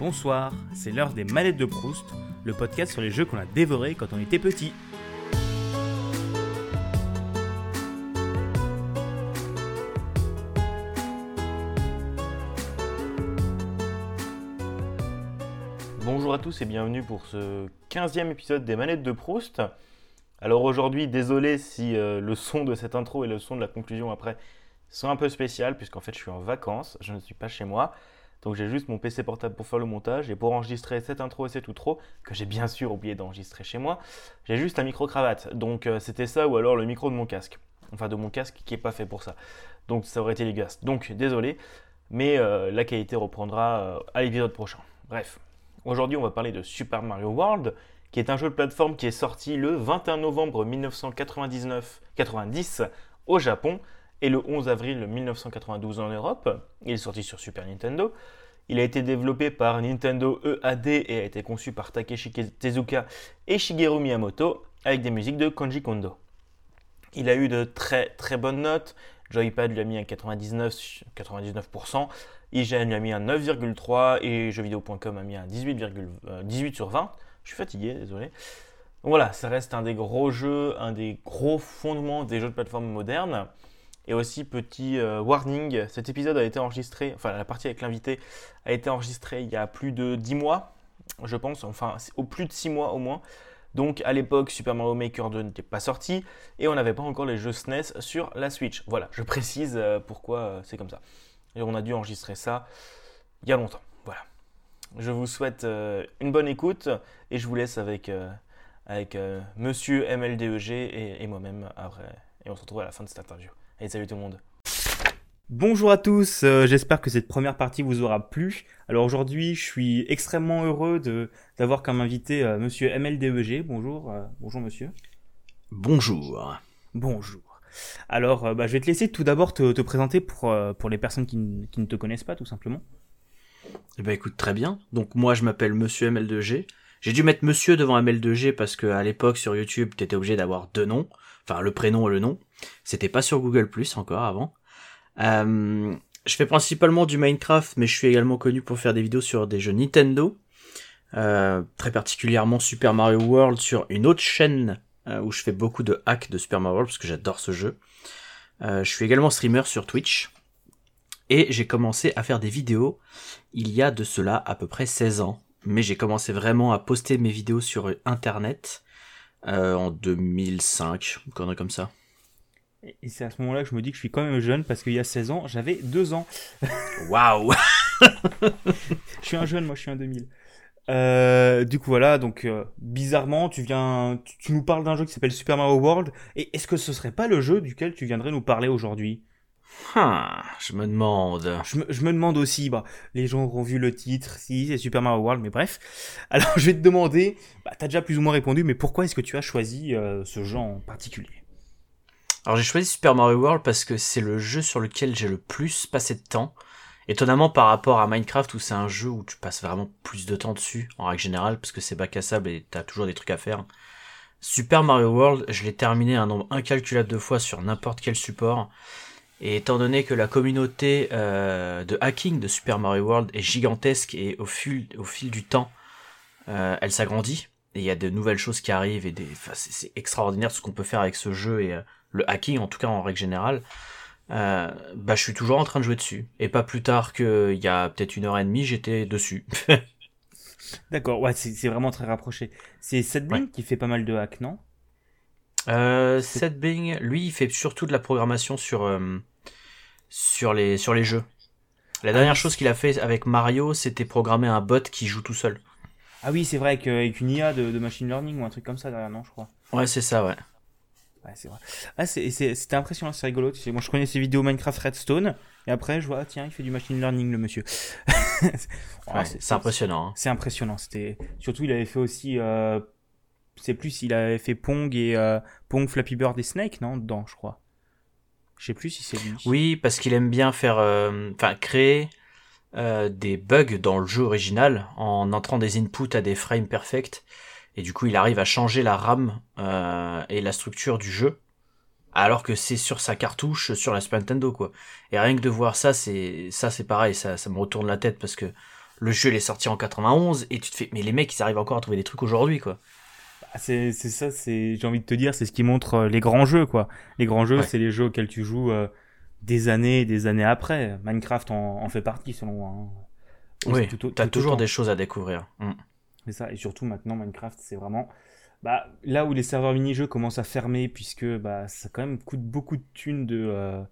Bonsoir, c'est l'heure des manettes de Proust, le podcast sur les jeux qu'on a dévorés quand on était petit. Bonjour à tous et bienvenue pour ce 15e épisode des manettes de Proust. Alors aujourd'hui, désolé si euh, le son de cette intro et le son de la conclusion après sont un peu spécial puisqu'en fait je suis en vacances, je ne suis pas chez moi. Donc j'ai juste mon PC portable pour faire le montage et pour enregistrer cette intro et c'est tout trop, que j'ai bien sûr oublié d'enregistrer chez moi, j'ai juste un micro-cravate. Donc euh, c'était ça ou alors le micro de mon casque. Enfin de mon casque qui n'est pas fait pour ça. Donc ça aurait été dégueulasse. Donc désolé, mais euh, la qualité reprendra euh, à l'épisode prochain. Bref, aujourd'hui on va parler de Super Mario World, qui est un jeu de plateforme qui est sorti le 21 novembre 1999 90 au Japon et le 11 avril 1992 en Europe. Il est sorti sur Super Nintendo. Il a été développé par Nintendo EAD et a été conçu par Takeshi Tezuka et Shigeru Miyamoto avec des musiques de Konji Kondo. Il a eu de très très bonnes notes. Joypad lui a mis un 99, 99%, IGN lui a mis un 9,3% et jeuxvideo.com a mis un 18, 18 sur 20. Je suis fatigué, désolé. voilà, ça reste un des gros jeux, un des gros fondements des jeux de plateforme modernes. Et aussi, petit euh, warning, cet épisode a été enregistré, enfin la partie avec l'invité a été enregistrée il y a plus de 10 mois, je pense, enfin au plus de 6 mois au moins. Donc à l'époque, Super Mario Maker 2 n'était pas sorti et on n'avait pas encore les jeux SNES sur la Switch. Voilà, je précise euh, pourquoi euh, c'est comme ça. Et on a dû enregistrer ça il y a longtemps. Voilà. Je vous souhaite une bonne écoute et je vous laisse avec, avec Monsieur MLDEG et, et moi-même après. Et on se retrouve à la fin de cette interview. Et salut tout le monde. Bonjour à tous, euh, j'espère que cette première partie vous aura plu. Alors aujourd'hui, je suis extrêmement heureux de d'avoir comme invité euh, monsieur MLDEG. Bonjour, euh, bonjour monsieur. Bonjour. Bonjour. Alors, bah, je vais te laisser tout d'abord te, te, présenter pour, pour les personnes qui, qui, ne te connaissent pas, tout simplement. Eh ben écoute, très bien. Donc moi, je m'appelle monsieur ML2G. J'ai dû mettre monsieur devant ML2G parce qu'à l'époque, sur YouTube, t'étais obligé d'avoir deux noms. Enfin, le prénom et le nom. C'était pas sur Google Plus encore avant. Euh, je fais principalement du Minecraft, mais je suis également connu pour faire des vidéos sur des jeux Nintendo. Euh, très particulièrement Super Mario World sur une autre chaîne euh, où je fais beaucoup de hacks de Super Mario World parce que j'adore ce jeu. je suis également streamer sur Twitch. Et j'ai commencé à faire des vidéos il y a de cela à peu près 16 ans. Mais j'ai commencé vraiment à poster mes vidéos sur internet en 2005, une connerie comme ça. Et c'est à ce moment-là que je me dis que je suis quand même jeune parce qu'il y a 16 ans, j'avais 2 ans. Waouh Je suis un jeune, moi je suis un 2000. Euh, du coup voilà, donc euh, bizarrement tu viens, tu, nous parles d'un jeu qui s'appelle Super Mario World. Et est-ce que ce serait pas le jeu duquel tu viendrais nous parler aujourd'hui? Ah, Je me demande. Je me, je me, demande aussi. Bah, les gens auront vu le titre, si c'est Super Mario World, mais bref. Alors je vais te demander, bah, t'as déjà plus ou moins répondu, mais pourquoi est-ce que tu as choisi euh, ce jeu en particulier? Alors j'ai choisi Super Mario World parce que c'est le jeu sur lequel j'ai le plus passé de temps. Étonnamment par rapport à Minecraft où c'est un jeu où tu passes vraiment plus de temps dessus en règle générale parce que c'est bac à sable et t'as toujours des trucs à faire. Super Mario World, je l'ai terminé un nombre incalculable de fois sur n'importe quel support. Et étant donné que la communauté euh, de hacking de Super Mario World est gigantesque et au fil, au fil du temps, euh, elle s'agrandit. Et il y a de nouvelles choses qui arrivent et des, enfin, c'est extraordinaire ce qu'on peut faire avec ce jeu et euh, le hacking en tout cas en règle générale, bah je suis toujours en train de jouer dessus. Et pas plus tard qu'il y a peut-être une heure et demie, j'étais dessus. D'accord, ouais, c'est vraiment très rapproché. C'est Setbing ouais. qui fait pas mal de hacks, non? Euh, Setbing, lui, il fait surtout de la programmation sur euh, sur les sur les jeux. La dernière ah, chose qu'il a fait avec Mario, c'était programmer un bot qui joue tout seul. Ah oui, c'est vrai qu'avec une IA de, de, machine learning ou un truc comme ça derrière, non, je crois. Ouais, c'est ça, ouais. Ouais, c'est vrai. Ah, c'était impressionnant, c'est rigolo. Tu sais, moi, je connais ses vidéos Minecraft Redstone, et après, je vois, ah, tiens, il fait du machine learning, le monsieur. oh, ouais, c'est impressionnant. Hein. C'est impressionnant. C'était surtout, il avait fait aussi, euh... c'est plus, il avait fait Pong et euh... Pong, Flappy Bird et Snake, non, dedans, je crois. Je sais plus si c'est lui. Oui, parce qu'il aime bien faire, euh, enfin, créer euh, des bugs dans le jeu original en entrant des inputs à des frames perfects et du coup il arrive à changer la RAM et la structure du jeu alors que c'est sur sa cartouche sur la Super Nintendo quoi et rien que de voir ça c'est ça c'est pareil ça ça me retourne la tête parce que le jeu il est sorti en 91 et tu te fais mais les mecs ils arrivent encore à trouver des trucs aujourd'hui quoi. Bah, c'est c'est ça, c'est j'ai envie de te dire, c'est ce qui montre euh, les grands jeux quoi. Les grands jeux, Ouais. c'est les jeux auxquels tu joues euh, des années et des années après. Minecraft en, en fait partie selon moi. hein. Oui, t'as tout toujours des choses à découvrir. Mm. C'est ça, et surtout maintenant Minecraft, c'est vraiment bah, là où les serveurs mini-jeux commencent à fermer, puisque bah, ça quand même coûte beaucoup de thunes de, euh,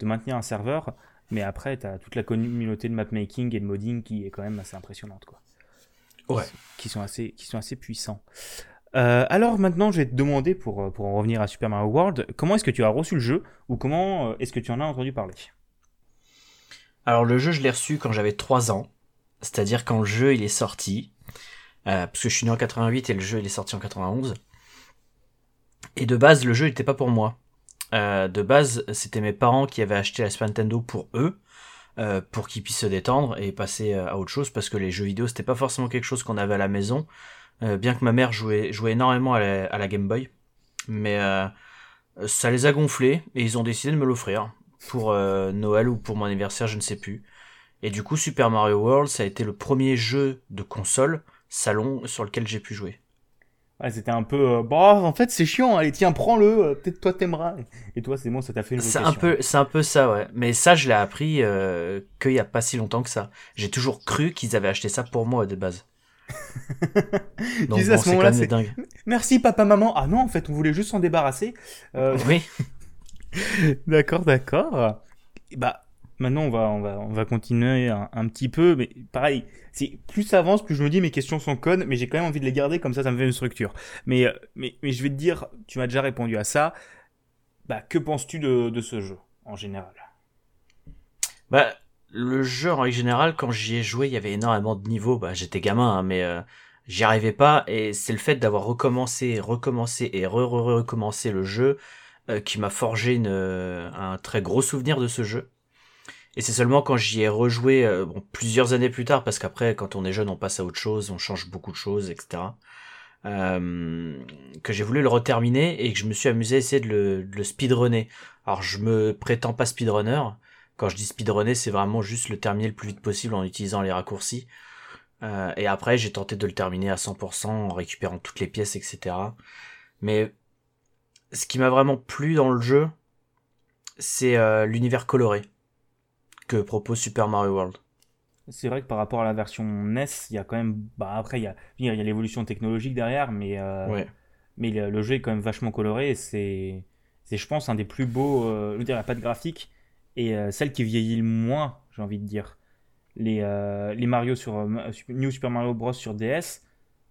de maintenir un serveur, mais après, tu as toute la communauté de mapmaking et de modding qui est quand même assez impressionnante, quoi. Ouais. Qui sont assez, qui sont assez puissants. Euh, alors maintenant, je vais te demander, pour, euh, pour en revenir à Super Mario World, comment est-ce que tu as reçu le jeu, ou comment euh, est-ce que tu en as entendu parler? Alors le jeu je l'ai reçu quand j'avais 3 ans, c'est-à-dire quand le jeu il est sorti, parce que je suis né en 88 et le jeu il est sorti en 91. Et de base le jeu n'était pas pour moi. De base c'était mes parents qui avaient acheté la Super Nintendo pour eux, pour qu'ils puissent se détendre et passer à autre chose, parce que les jeux vidéo c'était pas forcément quelque chose qu'on avait à la maison, euh, bien que ma mère jouait, jouait énormément à la, à la Game Boy. Mais euh, ça les a gonflés et ils ont décidé de me l'offrir pour euh, Noël ou pour mon anniversaire, je ne sais plus. Et du coup, Super Mario World, ça a été le premier jeu de console salon sur lequel j'ai pu jouer. Ouais, c'était un peu, euh, bon, en fait, c'est chiant, allez, tiens, prends-le, euh, peut-être toi t'aimeras. Et toi, c'est bon, ça t'a fait une C'est un peu, c'est un peu ça, ouais. Mais ça, je l'ai appris euh, qu'il y a pas si longtemps que ça. J'ai toujours cru qu'ils avaient acheté ça pour moi de base. Donc disais à bon, ce c'est moment-là, dingue. Merci papa maman. Ah non, en fait, on voulait juste s'en débarrasser. Euh, Oui. d'accord, d'accord. Bah maintenant on va on va on va continuer un, un petit peu, mais pareil, c'est plus ça avance, plus je me dis mes questions sont connes, mais j'ai quand même envie de les garder comme ça, ça me fait une structure. Mais euh, mais mais je vais te dire, tu m'as déjà répondu à ça. Bah que penses-tu de de ce jeu en général? Bah, le jeu en règle générale, quand j'y ai joué, il y avait énormément de niveaux. Bah, j'étais gamin, hein, mais euh, j'y arrivais pas. Et c'est le fait d'avoir recommencé, recommencé et re re recommencé le jeu euh, qui m'a forgé une, euh, un très gros souvenir de ce jeu. Et c'est seulement quand j'y ai rejoué, euh, bon, plusieurs années plus tard, parce qu'après, quand on est jeune, on passe à autre chose, on change beaucoup de choses, etc. euh, que j'ai voulu le reterminer et que je me suis amusé à essayer de le, de le speedrunner. Alors, je me prétends pas speedrunner. Quand je dis speedrunner, c'est vraiment juste le terminer le plus vite possible en utilisant les raccourcis. Euh, et après, j'ai tenté de le terminer à 100% en récupérant toutes les pièces, etc. Mais ce qui m'a vraiment plu dans le jeu, c'est euh, l'univers coloré que propose Super Mario World. C'est vrai que par rapport à la version NES, il y a quand même bah après il y a il y a l'évolution technologique derrière, mais euh, Ouais. mais le, le jeu est quand même vachement coloré c'est c'est je pense un des plus beaux euh, je veux dire il n'y a pas de graphique et euh, celle qui vieillit le moins j'ai envie de dire les euh, les Mario sur euh, New Super Mario Bros sur DS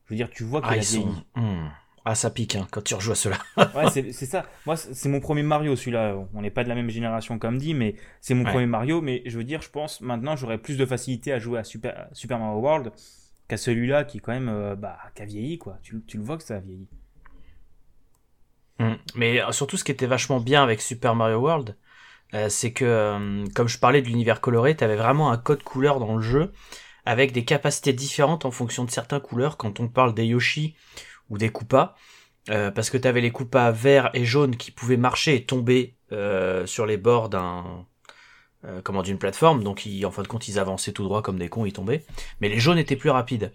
je veux dire tu vois qu'il Ah, a ils sont... vieilli Hmm. Ah, ça pique hein, quand tu rejoues à cela. ouais c'est ça moi c'est mon premier Mario celui-là on n'est pas de la même génération comme dit mais c'est mon Ouais. premier Mario mais je veux dire je pense maintenant j'aurais plus de facilité à jouer à Super Super Mario World qu'à celui-là qui quand même euh, bah qui a vieilli quoi tu, tu le vois que ça a vieilli Mm. Mais surtout, ce qui était vachement bien avec Super Mario World, euh, c'est que, euh, comme je parlais de l'univers coloré, t'avais vraiment un code couleur dans le jeu, avec des capacités différentes en fonction de certains couleurs, quand on parle des Yoshi ou des Koopas, euh, parce que t'avais les Koopas verts et jaunes qui pouvaient marcher et tomber sur les bords d'un... comment d'une plateforme, donc ils, en fin de compte ils avançaient tout droit comme des cons, ils tombaient. Mais les jaunes étaient plus rapides.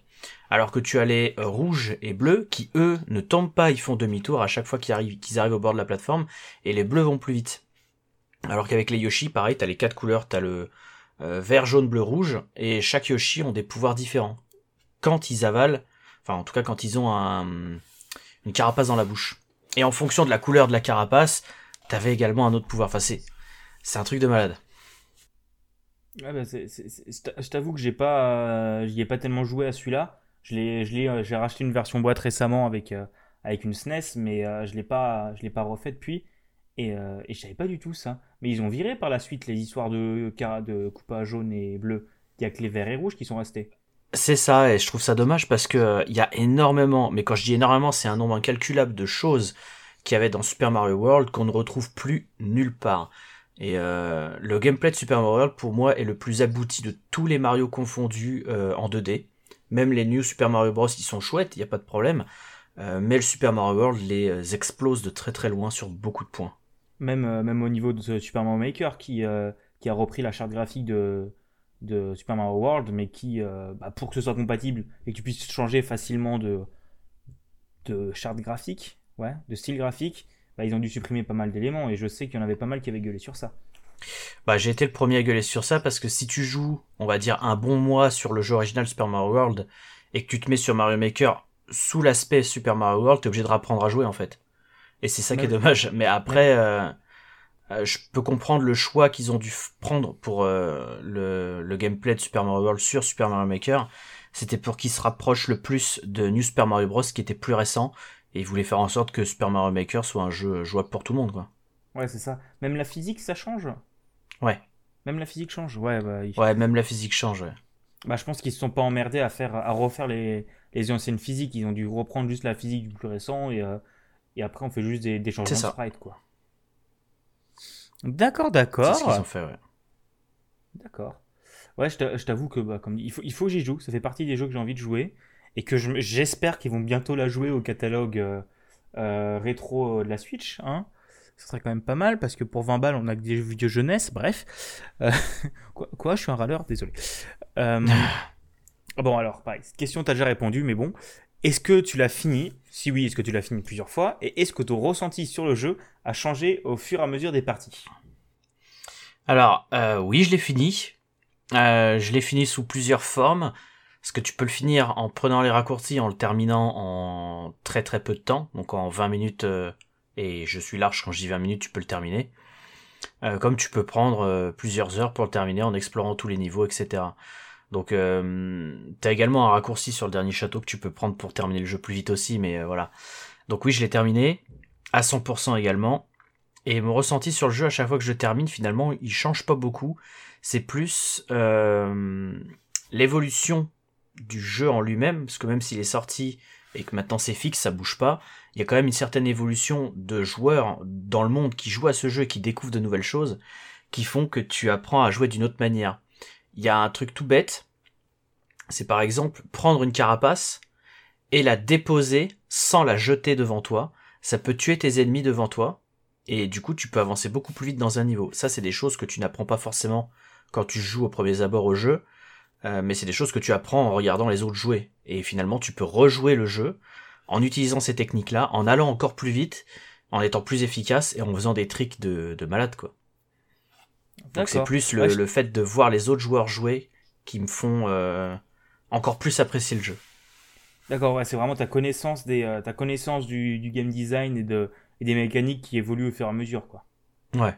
Alors que tu as les rouges et bleus qui, eux, ne tombent pas, ils font demi-tour à chaque fois qu'ils arrivent, qu'ils arrivent au bord de la plateforme, et les bleus vont plus vite. Alors qu'avec les Yoshi, pareil, t'as les quatre couleurs, t'as le euh, vert, jaune, bleu, rouge, et chaque Yoshi ont des pouvoirs différents. Quand ils avalent, enfin en tout cas quand ils ont un, une carapace dans la bouche. Et en fonction de la couleur de la carapace, t'avais également un autre pouvoir. Enfin c'est, un truc de malade. Ouais, bah, c'est- je t'a- je t'avoue que j'ai pas, euh, j'y ai pas tellement joué à celui-là. Euh, j'ai racheté une version boîte récemment avec avec une SNES, mais euh, je l'ai pas, je l'ai pas refait depuis. Et, et je savais pas du tout ça. Mais ils ont viré par la suite les histoires de de Koopa jaune et bleu. Il y a que les verts et rouges qui sont restés. C'est ça, et je trouve ça dommage parce que euh, y a énormément, mais quand je dis énormément, c'est un nombre incalculable de choses qu'il y avait dans Super Mario World qu'on ne retrouve plus nulle part. Et euh, le gameplay de Super Mario World, pour moi, est le plus abouti de tous les Mario confondus euh, en 2D. Même les New Super Mario Bros, ils sont chouettes, il n'y a pas de problème. Mais le Super Mario World les explose de très très loin sur beaucoup de points. Même, euh, même au niveau de Super Mario Maker qui, euh, qui a repris la charte graphique de, Super Mario World, mais qui, euh, bah, pour que ce soit compatible et que tu puisses changer facilement de, de charte graphique, ouais, de style graphique, bah, ils ont dû supprimer pas mal d'éléments et je sais qu'il y en avait pas mal qui avaient gueulé sur ça. Bah, j'ai été le premier à gueuler sur ça parce que si tu joues, on va dire, un bon mois sur le jeu original Super Mario World et que tu te mets sur Mario Maker sous l'aspect Super Mario World, t'es obligé de rapprendre à jouer en fait. Et c'est ça qui est dommage. Mais après, euh, euh, je peux comprendre le choix qu'ils ont dû prendre pour euh, le, le, gameplay de Super Mario World sur Super Mario Maker. C'était pour qu'il se rapproche le plus de New Super Mario Bros. qui était plus récent. Et ils voulaient faire en sorte que Super Mario Maker soit un jeu jouable pour tout le monde. Quoi. Ouais, c'est ça. Même la physique, ça change? Ouais. Même la physique change? Ouais, bah, ouais même la physique change, ouais. Bah, je pense qu'ils se sont pas emmerdés à, faire, à refaire les, les anciennes physiques. Ils ont dû reprendre juste la physique du plus récent et, euh, et après on fait juste des, des changements de sprite, quoi. D'accord, d'accord. C'est ce qu'ils ont fait, ouais. D'accord. Ouais, je t'avoue que bah, comme il faut, il faut que j'y joue. Ça fait partie des jeux que j'ai envie de jouer et que j'espère qu'ils vont bientôt la jouer au catalogue euh, euh, rétro de la Switch. Hein. Ce serait quand même pas mal parce que pour 20 balles, on a que des vieux jeunesse. Bref. Euh, quoi, quoi, Je suis un râleur, désolé. bon, alors, pareil. Cette question, t'as déjà répondu, mais bon. Est-ce que tu l'as fini? Si oui, est-ce que tu l'as fini plusieurs fois? Et est-ce que ton ressenti sur le jeu a changé au fur et à mesure des parties? Alors, euh, oui, je l'ai fini. Euh, je l'ai fini sous plusieurs formes. Parce que tu peux le finir en prenant les raccourcis, en le terminant en très très peu de temps. Donc en 20 minutes, euh, et je suis large quand je dis 20 minutes, tu peux le terminer. comme tu peux prendre plusieurs heures pour le terminer en explorant tous les niveaux, etc. Donc euh, t'as également un raccourci sur le dernier château que tu peux prendre pour terminer le jeu plus vite aussi, mais euh, voilà. Donc oui, je l'ai terminé à 100% également. Et mon ressenti sur le jeu à chaque fois que je termine, finalement, il change pas beaucoup. C'est plus euh, l'évolution du jeu en lui-même, parce que même s'il est sorti et que maintenant c'est fixe, ça bouge pas, il y a quand même une certaine évolution de joueurs dans le monde qui jouent à ce jeu et qui découvrent de nouvelles choses, qui font que tu apprends à jouer d'une autre manière il y a un truc tout bête. C'est par exemple prendre une carapace et la déposer sans la jeter devant toi. Ça peut tuer tes ennemis devant toi. Et du coup, tu peux avancer beaucoup plus vite dans un niveau. Ça, c'est des choses que tu n'apprends pas forcément quand tu joues au premier abord au jeu. Euh, mais c'est des choses que tu apprends en regardant les autres jouer. Et finalement, tu peux rejouer le jeu en utilisant ces techniques-là, en allant encore plus vite, en étant plus efficace et en faisant des tricks de, de malade, quoi. Donc c'est plus le, fait de voir les autres joueurs jouer qui me font euh, encore plus apprécier le jeu. D'accord, ouais, c'est vraiment ta connaissance des, euh, ta connaissance du, game design et, de, et des mécaniques qui évoluent au fur et à mesure, quoi. Ouais.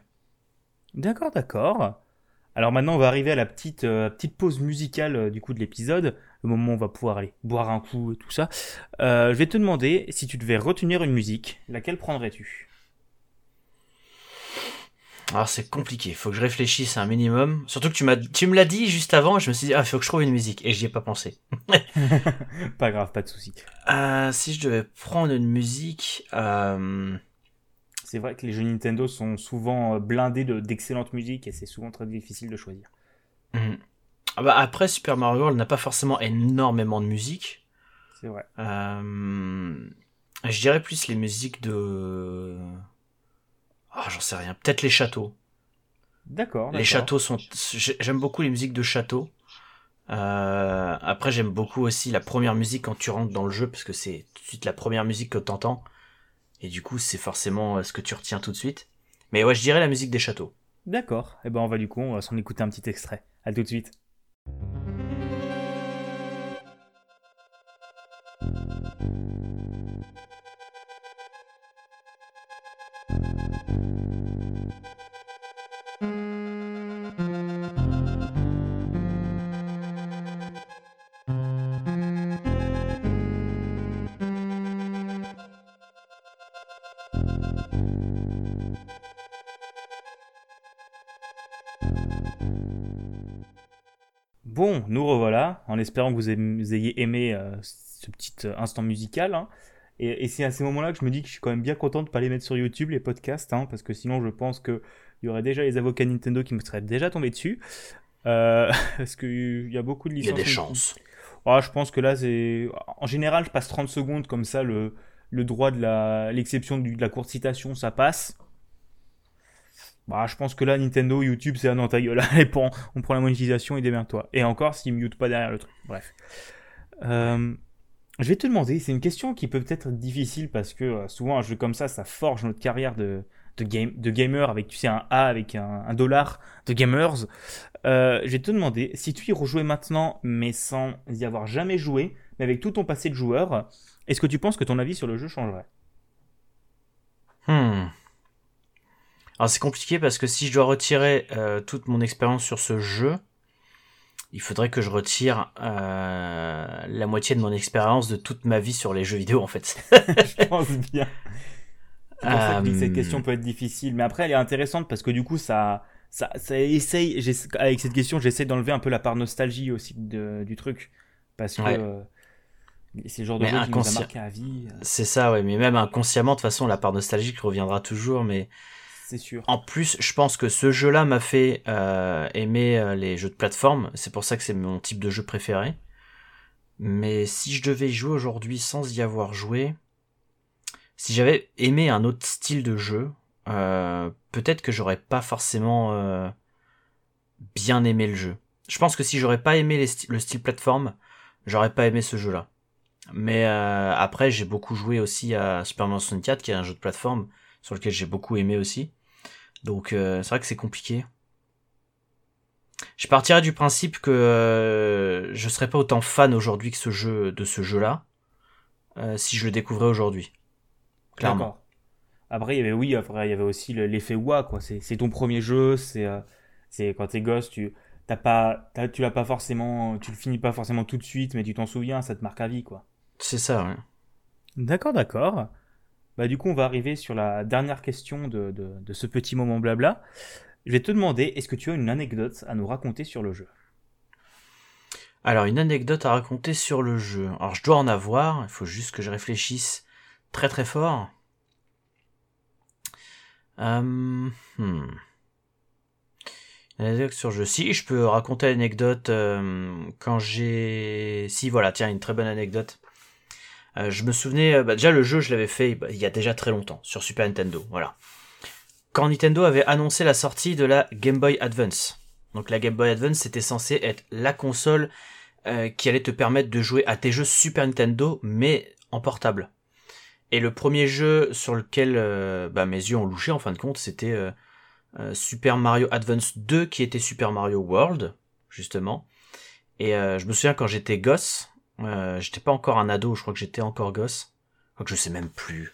D'accord, d'accord. Alors maintenant, on va arriver à la petite, euh, petite pause musicale du coup de l'épisode, le moment où on va pouvoir aller boire un coup et tout ça. je vais te demander si tu devais retenir une musique, laquelle prendrais-tu? Alors c'est compliqué, faut que je réfléchisse un minimum. Surtout que tu m'as, tu me l'as dit juste avant, et je me suis dit ah faut que je trouve une musique et j'y ai pas pensé. pas grave, pas de souci. Euh, si je devais prendre une musique, euh... c'est vrai que les jeux Nintendo sont souvent euh, blindés de, d'excellentes musiques et c'est souvent très difficile de choisir. Mhm. Ah bah après Super Mario World n'a pas forcément énormément de musique. C'est vrai. Euh... Je dirais plus les musiques de ah, j'en sais rien. Peut-être les châteaux. D'accord. Les châteaux sont. J'aime beaucoup les musiques de châteaux. Euh, après, j'aime beaucoup aussi la première musique quand tu rentres dans le jeu, parce que c'est tout de suite la première musique que t'entends. Et du coup, c'est forcément euh, ce que tu retiens tout de suite. Mais ouais, je dirais la musique des châteaux. D'accord. Et eh ben, on va du coup, on va s'en écouter un petit extrait. À tout de suite. Nous revoilà, en espérant que vous ayez aimé euh, ce petit euh, instant musical. Hein. Et, c'est à ces moments-là que je me dis que je suis quand même bien content de ne pas les mettre sur YouTube, les podcasts, hein, parce que sinon je pense qu'il y aurait déjà les avocats Nintendo qui me seraient déjà tombés dessus. Euh, parce qu'il y a beaucoup de licences. Il y a des chances. Oh, je pense que là, c'est. En général, je passe 30 secondes comme ça, le, le droit de l'exception de la courte citation, ça passe. Bah, je pense que là, Nintendo, YouTube, c'est un dans ta gueule. Allez, on, on prend la monétisation et démerde-toi. Et encore, s'ils mute pas derrière le truc. Bref. Euh, je vais te demander, c'est une question qui peut être difficile parce que euh, souvent un jeu comme ça, ça forge notre carrière de, de, game, de gamer avec, tu sais, un A avec un, un dollar de gamers. Euh, je vais te demander, si tu y rejouais maintenant, mais sans y avoir jamais joué, mais avec tout ton passé de joueur, est-ce que tu penses que ton avis sur le jeu changerait? Hmm. Alors c'est compliqué parce que si je dois retirer euh, toute mon expérience sur ce jeu, il faudrait que je retire euh, la moitié de mon expérience de toute ma vie sur les jeux vidéo en fait. Je pense bien. C'est pour ça que je dis que cette Euh, question peut être difficile, mais après elle est intéressante parce que du coup ça, ça, ça essaye, avec cette question j'essaie d'enlever un peu la part nostalgie aussi de- du truc, parce que Ouais. euh, c'est le genre de Mais jeu qui nous a marqué à vie, euh, C'est ça, ouais, mais même inconsciemment, de toute façon, la part nostalgique reviendra toujours, mais c'est sûr. En plus, je pense que ce jeu-là m'a fait euh, aimer euh, les jeux de plateforme. C'est pour ça que c'est mon type de jeu préféré. Mais si je devais y jouer aujourd'hui sans y avoir joué, si j'avais aimé un autre style de jeu, euh, peut-être que j'aurais pas forcément bien aimé le jeu. Je pense que si j'aurais pas aimé le style plateforme, j'aurais pas aimé ce jeu-là. Mais après, j'ai beaucoup joué aussi à Super Mario 64, qui est un jeu de plateforme sur lequel j'ai beaucoup aimé aussi. Donc euh, c'est vrai que c'est compliqué. Je partirais du principe que euh, je serais pas autant fan aujourd'hui que ce jeu de ce jeu-là euh, si je le découvrais aujourd'hui. Clairement. Après, il y avait, oui, après, il y avait aussi le- l'effet wa, quoi. C'est c'est ton premier jeu, c'est euh, c'est quand t'es gosse, tu t'as pas, t'as- tu l'as pas forcément, tu le finis pas forcément tout de suite, mais tu t'en souviens, ça te marque à vie, quoi. C'est ça. Ouais. D'accord, d'accord. Bah, du coup, on va arriver sur la dernière question de, ce petit moment blabla. Je vais te demander, est-ce que tu as une anecdote à nous raconter sur le jeu? Alors une anecdote à raconter sur le jeu. Alors je dois en avoir. Il faut juste que je réfléchisse très très fort. Euh, hmm. Une anecdote sur le jeu. Si, je peux raconter l'anecdote euh, quand j'ai... Si, voilà, tiens, une très bonne anecdote. Euh, je me souvenais, euh, bah, déjà le jeu, je l'avais fait bah, il y a déjà très longtemps, sur Super Nintendo, voilà. Quand Nintendo avait annoncé la sortie de la Game Boy Advance. Donc la Game Boy Advance, c'était censé être la console euh, qui allait te permettre de jouer à tes jeux Super Nintendo, mais en portable. Et le premier jeu sur lequel bah, mes yeux ont louché, en fin de compte, c'était Super Mario Advance 2 qui était Super Mario World, justement. Et je me souviens quand j'étais gosse, euh, j'étais pas encore un ado, je crois que j'étais encore gosse. Je crois que je sais même plus.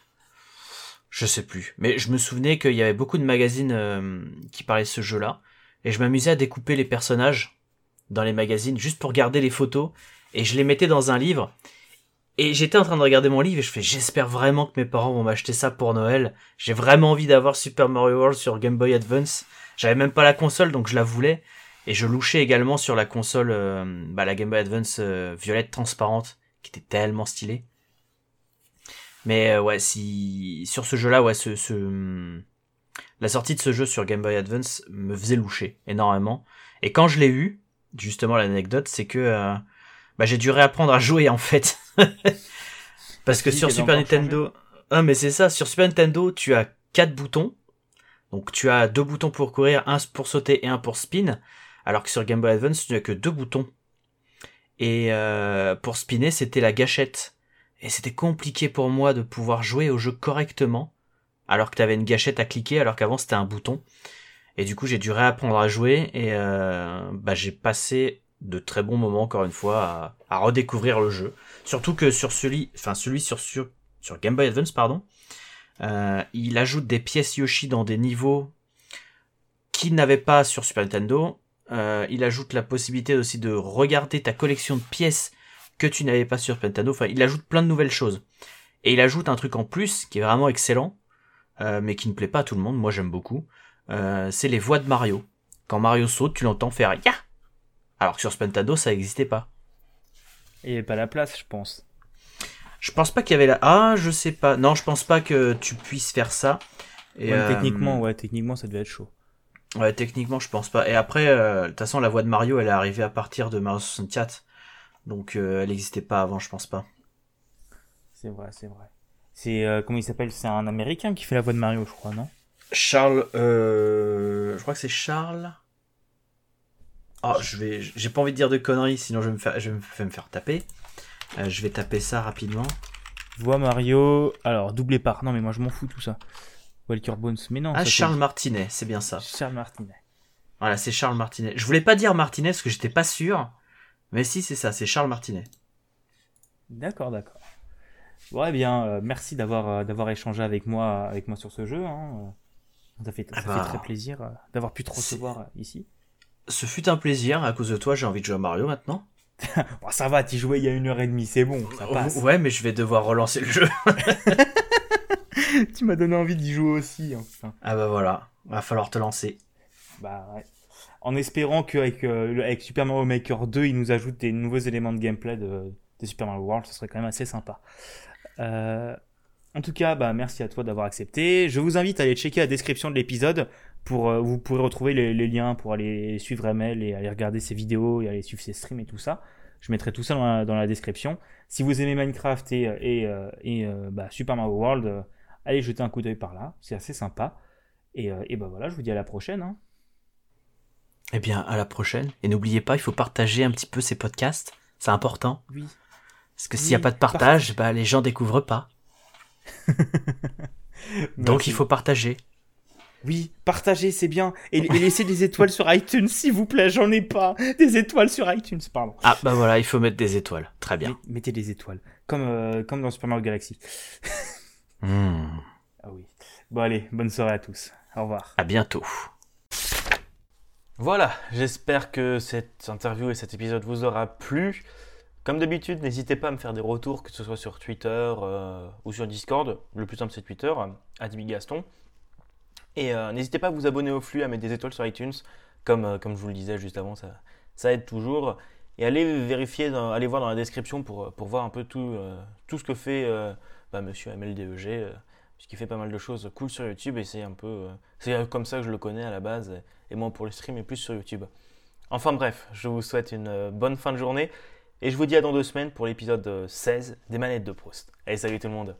Je sais plus. Mais je me souvenais qu'il y avait beaucoup de magazines euh, qui parlaient de ce jeu-là. Et je m'amusais à découper les personnages dans les magazines juste pour garder les photos. Et je les mettais dans un livre. Et j'étais en train de regarder mon livre et je fais j'espère vraiment que mes parents vont m'acheter ça pour Noël. J'ai vraiment envie d'avoir Super Mario World sur Game Boy Advance. J'avais même pas la console donc je la voulais. Et je louchais également sur la console, euh, bah, la Game Boy Advance euh, violette transparente qui était tellement stylée. Mais euh, ouais, si sur ce jeu-là, ouais, ce, ce... la sortie de ce jeu sur Game Boy Advance me faisait loucher énormément. Et quand je l'ai eu, justement l'anecdote, c'est que bah, j'ai dû réapprendre à jouer en fait. Parce que Si, sur Super. Nintendo, ah mais c'est ça, sur Super Nintendo, tu as quatre boutons. Donc tu as deux boutons pour courir, un pour sauter et un pour spin. Alors que sur Game Boy Advance, tu n'as que deux boutons. Et euh, pour spinner, c'était la gâchette. Et c'était compliqué pour moi de pouvoir jouer au jeu correctement, alors que tu avais une gâchette à cliquer, alors qu'avant c'était un bouton. Et du coup, j'ai dû réapprendre à jouer, et euh, bah, j'ai passé de très bons moments, encore une fois, à, redécouvrir le jeu. Surtout que sur celui, enfin celui sur Game Boy Advance, pardon, euh, il ajoute des pièces Yoshi dans des niveaux qu'il n'avait pas sur Super Nintendo. Euh, il ajoute la possibilité aussi de regarder ta collection de pièces que tu n'avais pas sur Nintendo. Enfin, il ajoute plein de nouvelles choses. Et il ajoute un truc en plus qui est vraiment excellent, euh, mais qui ne plaît pas à tout le monde. Moi, j'aime beaucoup. Euh, c'est les voix de Mario. Quand Mario saute, tu l'entends faire ya. Alors que sur Super Nintendo, ça n'existait pas. Et pas la place, je pense. Je pense pas qu'il y avait la. Ah, je sais pas. Non, je pense pas que tu puisses faire ça. Et, Ouais, euh, Techniquement, ouais, techniquement, ça devait être chaud. Ouais, techniquement, je pense pas. Et après, euh, de toute façon, la voix de Mario, elle est arrivée à partir de Mario 64. Donc, euh, elle n'existait pas avant, je pense pas. C'est vrai, c'est vrai. C'est euh, comment il s'appelle? C'est un Américain qui fait la voix de Mario, je crois, non? Charles, euh, je crois que c'est Charles. Oh, je vais, j'ai pas envie de dire de conneries, sinon je vais me faire, je vais me faire taper. Euh, je vais taper ça rapidement. Vois Mario. Alors, doublé par. Non, mais moi je m'en fous tout ça. Walker Bones. Mais non. Ah, ça, Charles Martinet, c'est bien ça. Charles Martinet. Voilà, c'est Charles Martinet. Je voulais pas dire Martinet parce que j'étais pas sûr. Mais si, c'est ça, c'est Charles Martinet. D'accord, d'accord. Ouais, bien, euh, merci d'avoir euh, d'avoir échangé avec moi avec moi sur ce jeu. Hein. Ça fait ça Ah fait bah, très plaisir euh, d'avoir pu te recevoir ici. Ce fut un plaisir. À cause de toi, j'ai envie de jouer à Mario maintenant. Bon, ça va, t'y jouais il y a une heure et demie, c'est bon, ça passe. Ouais, mais je vais devoir relancer le jeu. tu m'as donné envie d'y jouer aussi. Enfin. Ah bah voilà, va falloir te lancer. Bah ouais. En espérant qu'avec euh, avec Super Mario Maker 2, il nous ajoute des nouveaux éléments de gameplay de, de Super Mario World, ce serait quand même assez sympa. Euh, en tout cas, bah, merci à toi d'avoir accepté. Je vous invite à aller checker la description de l'épisode pour euh, vous pourrez retrouver les, les liens pour aller suivre ML et aller regarder ses vidéos et aller suivre ses streams et tout ça. Je mettrai tout ça dans la, dans la description. Si vous aimez Minecraft et, et, et, bah, Super Mario World, allez jeter un coup d'œil par là, c'est assez sympa. Et, euh, et bah voilà, je vous dis à la prochaine. hein. Eh bien, à la prochaine. Et n'oubliez pas, il faut partager un petit peu ces podcasts. C'est important. Oui. Parce que s'il n'y a pas de partage, bah, les gens découvrent pas. Donc il faut partager. Oui, partagez, c'est bien. Et, et laissez des étoiles sur iTunes, s'il vous plaît. J'en ai pas. Des étoiles sur iTunes, pardon. Ah bah voilà, il faut mettre des étoiles. Très bien. Met- Mettez des étoiles. Comme, euh, comme dans Super Mario Galaxy. Ah oui. Bon, allez, bonne soirée à tous. Au revoir. À bientôt. Voilà, j'espère que cette interview et cet épisode vous aura plu. Comme d'habitude, n'hésitez pas à me faire des retours, que ce soit sur Twitter euh, ou sur Discord. Le plus simple, c'est Twitter, à Gaston. Et euh, n'hésitez pas à vous abonner au flux, à mettre des étoiles sur iTunes, comme, euh, comme je vous le disais juste avant, ça, aide toujours. Et allez vérifier, voir dans la description pour, voir un peu tout, ce que fait monsieur MLDEG, euh, puisqu'il fait pas mal de choses cool sur YouTube, et c'est un peu. euh, c'est comme ça que je le connais à la base, et, moi pour le stream et plus sur YouTube. Enfin bref, je vous souhaite une euh, bonne fin de journée, et je vous dis à dans deux semaines pour l'épisode euh, 16 des manettes de Proust. Allez, salut tout le monde!